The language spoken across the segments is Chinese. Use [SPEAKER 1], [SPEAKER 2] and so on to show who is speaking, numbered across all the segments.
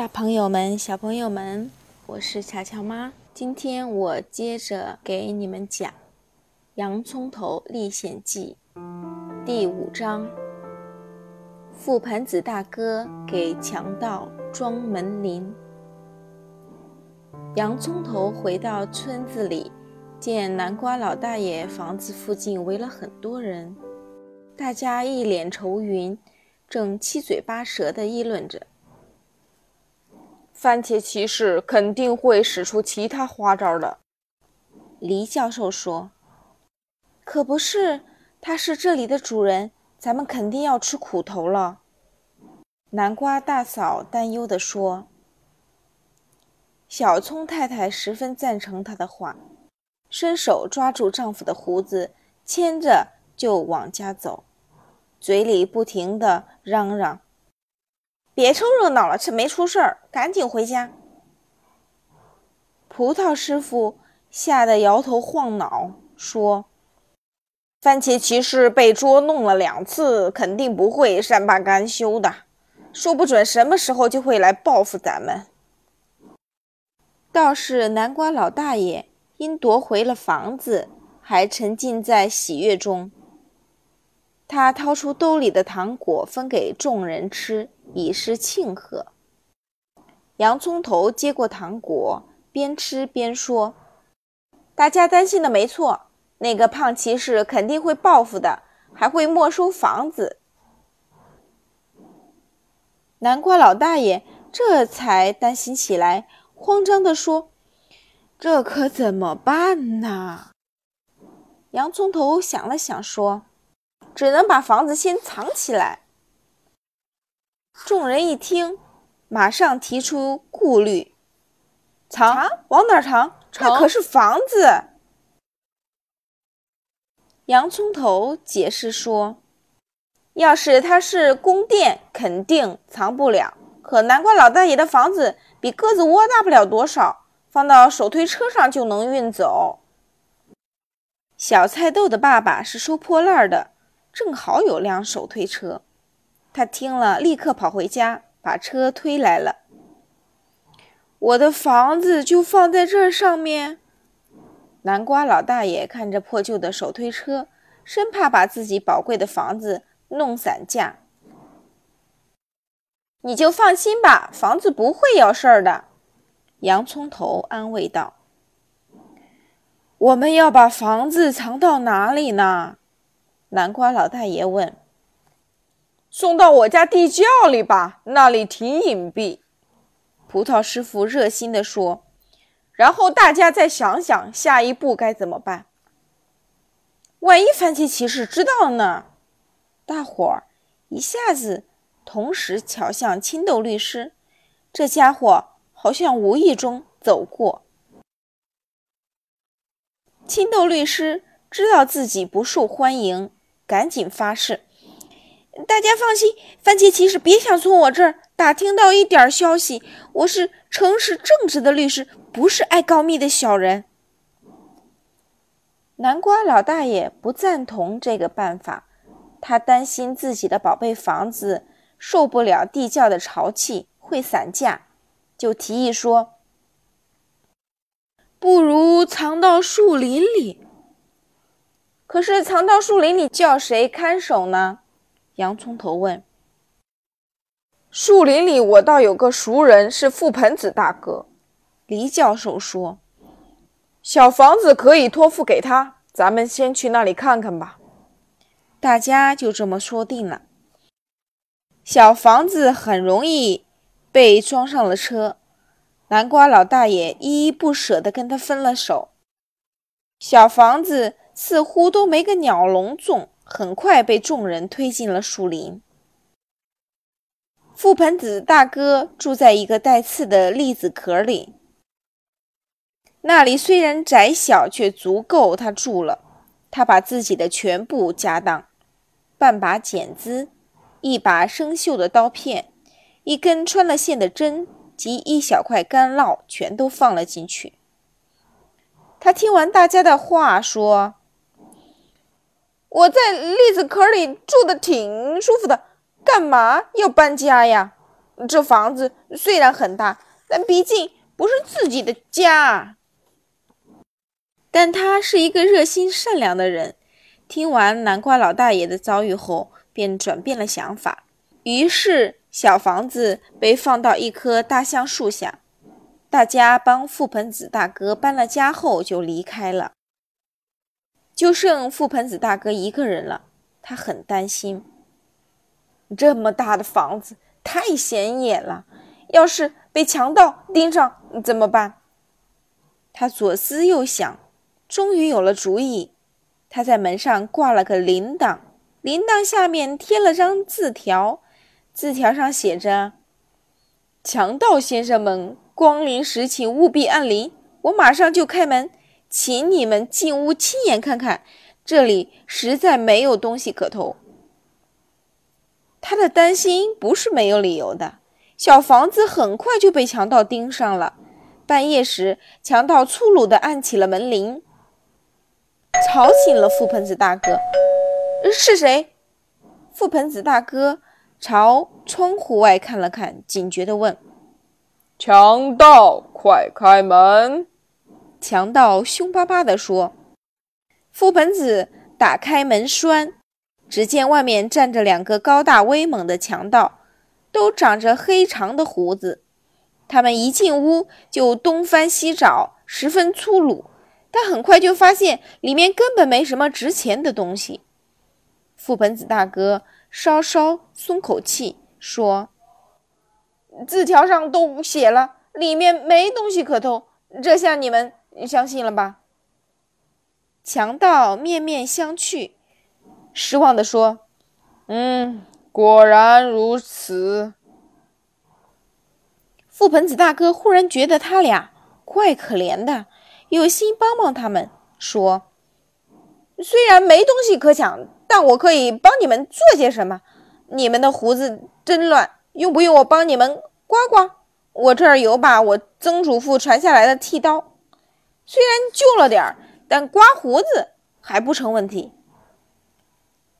[SPEAKER 1] 大朋友们、小朋友们，我是巧巧妈。今天我接着给你们讲《洋葱头历险记》第五章：覆盆子大哥给强盗装门铃。洋葱头回到村子里，见南瓜老大爷房子附近围了很多人，大家一脸愁云，正七嘴八舌地议论着。
[SPEAKER 2] 番茄骑士肯定会使出其他花招的，
[SPEAKER 1] 黎教授说：“可不是，他是这里的主人，咱们肯定要吃苦头了。”南瓜大嫂担忧地说。小葱太太十分赞成他的话，伸手抓住丈夫的胡子，牵着就往家走，嘴里不停地嚷嚷。别凑热闹了，这没出事儿，赶紧回家。葡萄师傅吓得摇头晃脑，说：“
[SPEAKER 2] 番茄骑士被捉弄了两次，肯定不会善罢甘休的，说不准什么时候就会来报复咱们。”
[SPEAKER 1] 倒是南瓜老大爷因夺回了房子，还沉浸在喜悦中。他掏出兜里的糖果，分给众人吃。以示庆贺。洋葱头接过糖果，边吃边说：“大家担心的没错，那个胖骑士肯定会报复的，还会没收房子。”南瓜老大爷这才担心起来，慌张地说：“这可怎么办呢？”洋葱头想了想，说：“只能把房子先藏起来。”众人一听，马上提出顾虑：“藏？往哪儿藏？那可是房子。”洋葱头解释说：“要是它是宫殿，肯定藏不了。可南瓜老大爷的房子比鸽子窝大不了多少，放到手推车上就能运走。”小菜豆的爸爸是收破烂的，正好有辆手推车。他听了，立刻跑回家，把车推来了。我的房子就放在这上面。南瓜老大爷看着破旧的手推车，生怕把自己宝贵的房子弄散架。你就放心吧，房子不会有事儿的。洋葱头安慰道。我们要把房子藏到哪里呢？南瓜老大爷问。
[SPEAKER 2] 送到我家地窖里吧，那里挺隐蔽。”
[SPEAKER 1] 葡萄师傅热心地说。
[SPEAKER 2] “然后大家再想想下一步该怎么办。
[SPEAKER 1] 万一番茄骑士知道了呢？”大伙儿一下子同时瞧向青豆律师，这家伙好像无意中走过。青豆律师知道自己不受欢迎，赶紧发誓。大家放心，番茄骑士别想从我这儿打听到一点消息。我是诚实正直的律师，不是爱告密的小人。南瓜老大爷不赞同这个办法，他担心自己的宝贝房子受不了地窖的潮气会散架，就提议说：“不如藏到树林里。”可是藏到树林里，叫谁看守呢？洋葱头问：“
[SPEAKER 2] 树林里，我倒有个熟人，是覆盆子大哥。”
[SPEAKER 1] 黎教授说：“
[SPEAKER 2] 小房子可以托付给他，咱们先去那里看看吧。”
[SPEAKER 1] 大家就这么说定了。小房子很容易被装上了车，南瓜老大爷依依不舍地跟他分了手。小房子似乎都没个鸟笼重。很快被众人推进了树林。覆盆子大哥住在一个带刺的栗子壳里，那里虽然窄小，却足够他住了。他把自己的全部家当——半把剪子、一把生锈的刀片、一根穿了线的针及一小块干酪——全都放了进去。他听完大家的话，说。我在栗子壳里住的挺舒服的，干嘛要搬家呀？这房子虽然很大，但毕竟不是自己的家。
[SPEAKER 2] 但他是一个热心善良的人，听完南瓜老大爷的遭遇后，便转变了想法。于是，小房子被放到一棵大橡树下。大家帮覆盆子大哥搬了家后，就离开了。就剩覆盆子大哥一个人了，他很担心。
[SPEAKER 1] 这么大的房子太显眼了，要是被强盗盯上怎么办？
[SPEAKER 2] 他左思右想。终于有了主意，他在门上挂了个铃铛，铃铛下面贴了张字条，字条上写着：“
[SPEAKER 1] 强盗先生们光临时，请务必按铃，我马上就开门，请你们进屋亲眼看看，这里实在没有东西可偷。”他的担心不是没有理由的，小房子很快就被强盗盯上了。半夜时，强盗粗鲁地按起了门铃。吵醒了覆盆子大哥，是谁？
[SPEAKER 2] 覆盆子大哥朝窗户外看了看，警觉地问：“
[SPEAKER 3] 强盗，快开门！”
[SPEAKER 2] 强盗凶巴巴地说。
[SPEAKER 1] 覆盆子打开门栓，只见外面站着两个高大威猛的强盗，都长着黑长的胡子。他们一进屋就东翻西找，十分粗鲁。他很快就发现里面根本没什么值钱的东西。覆盆子大哥稍稍松口气，说：“字条上都写了，里面没东西可偷，这下你们你相信了吧？”
[SPEAKER 2] 强盗面面相觑，
[SPEAKER 1] 失望地说：“
[SPEAKER 3] 嗯，果然如此。”
[SPEAKER 1] 覆盆子大哥忽然觉得他俩怪可怜的。有心帮帮他们，说：“虽然没东西可抢，但我可以帮你们做些什么。你们的胡子真乱，用不用我帮你们刮刮？我这儿有把我曾祖父传下来的剃刀，虽然旧了点儿，但刮胡子还不成问题。”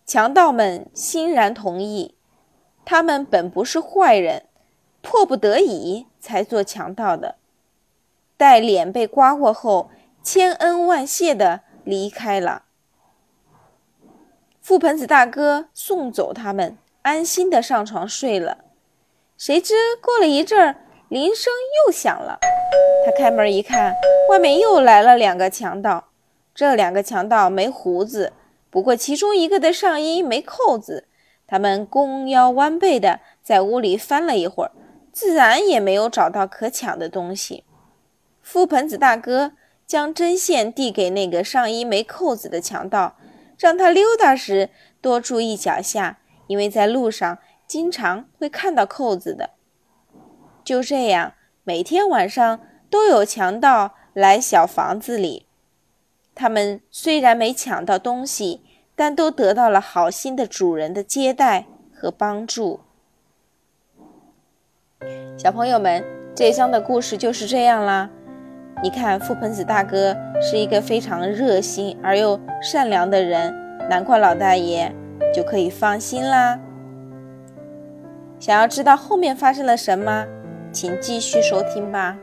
[SPEAKER 1] 强盗们欣然同意。他们本不是坏人，迫不得已才做强盗的。待脸被刮过后，千恩万谢的离开了。覆盆子大哥送走他们，安心的上床睡了。谁知过了一阵儿，铃声又响了。他开门一看，外面又来了两个强盗。这两个强盗没胡子，不过其中一个的上衣没扣子。他们弓腰弯背地在屋里翻了一会儿，自然也没有找到可抢的东西。覆盆子大哥将针线递给那个上衣没扣子的强盗，让他溜达时多注意脚下，因为在路上经常会看到扣子的。就这样，每天晚上都有强盗来小房子里。他们虽然没抢到东西，但都得到了好心的主人的接待和帮助。小朋友们，这章的故事就是这样啦。你看，覆盆子大哥是一个非常热心而又善良的人，难怪老大爷就可以放心啦。想要知道后面发生了什么，请继续收听吧。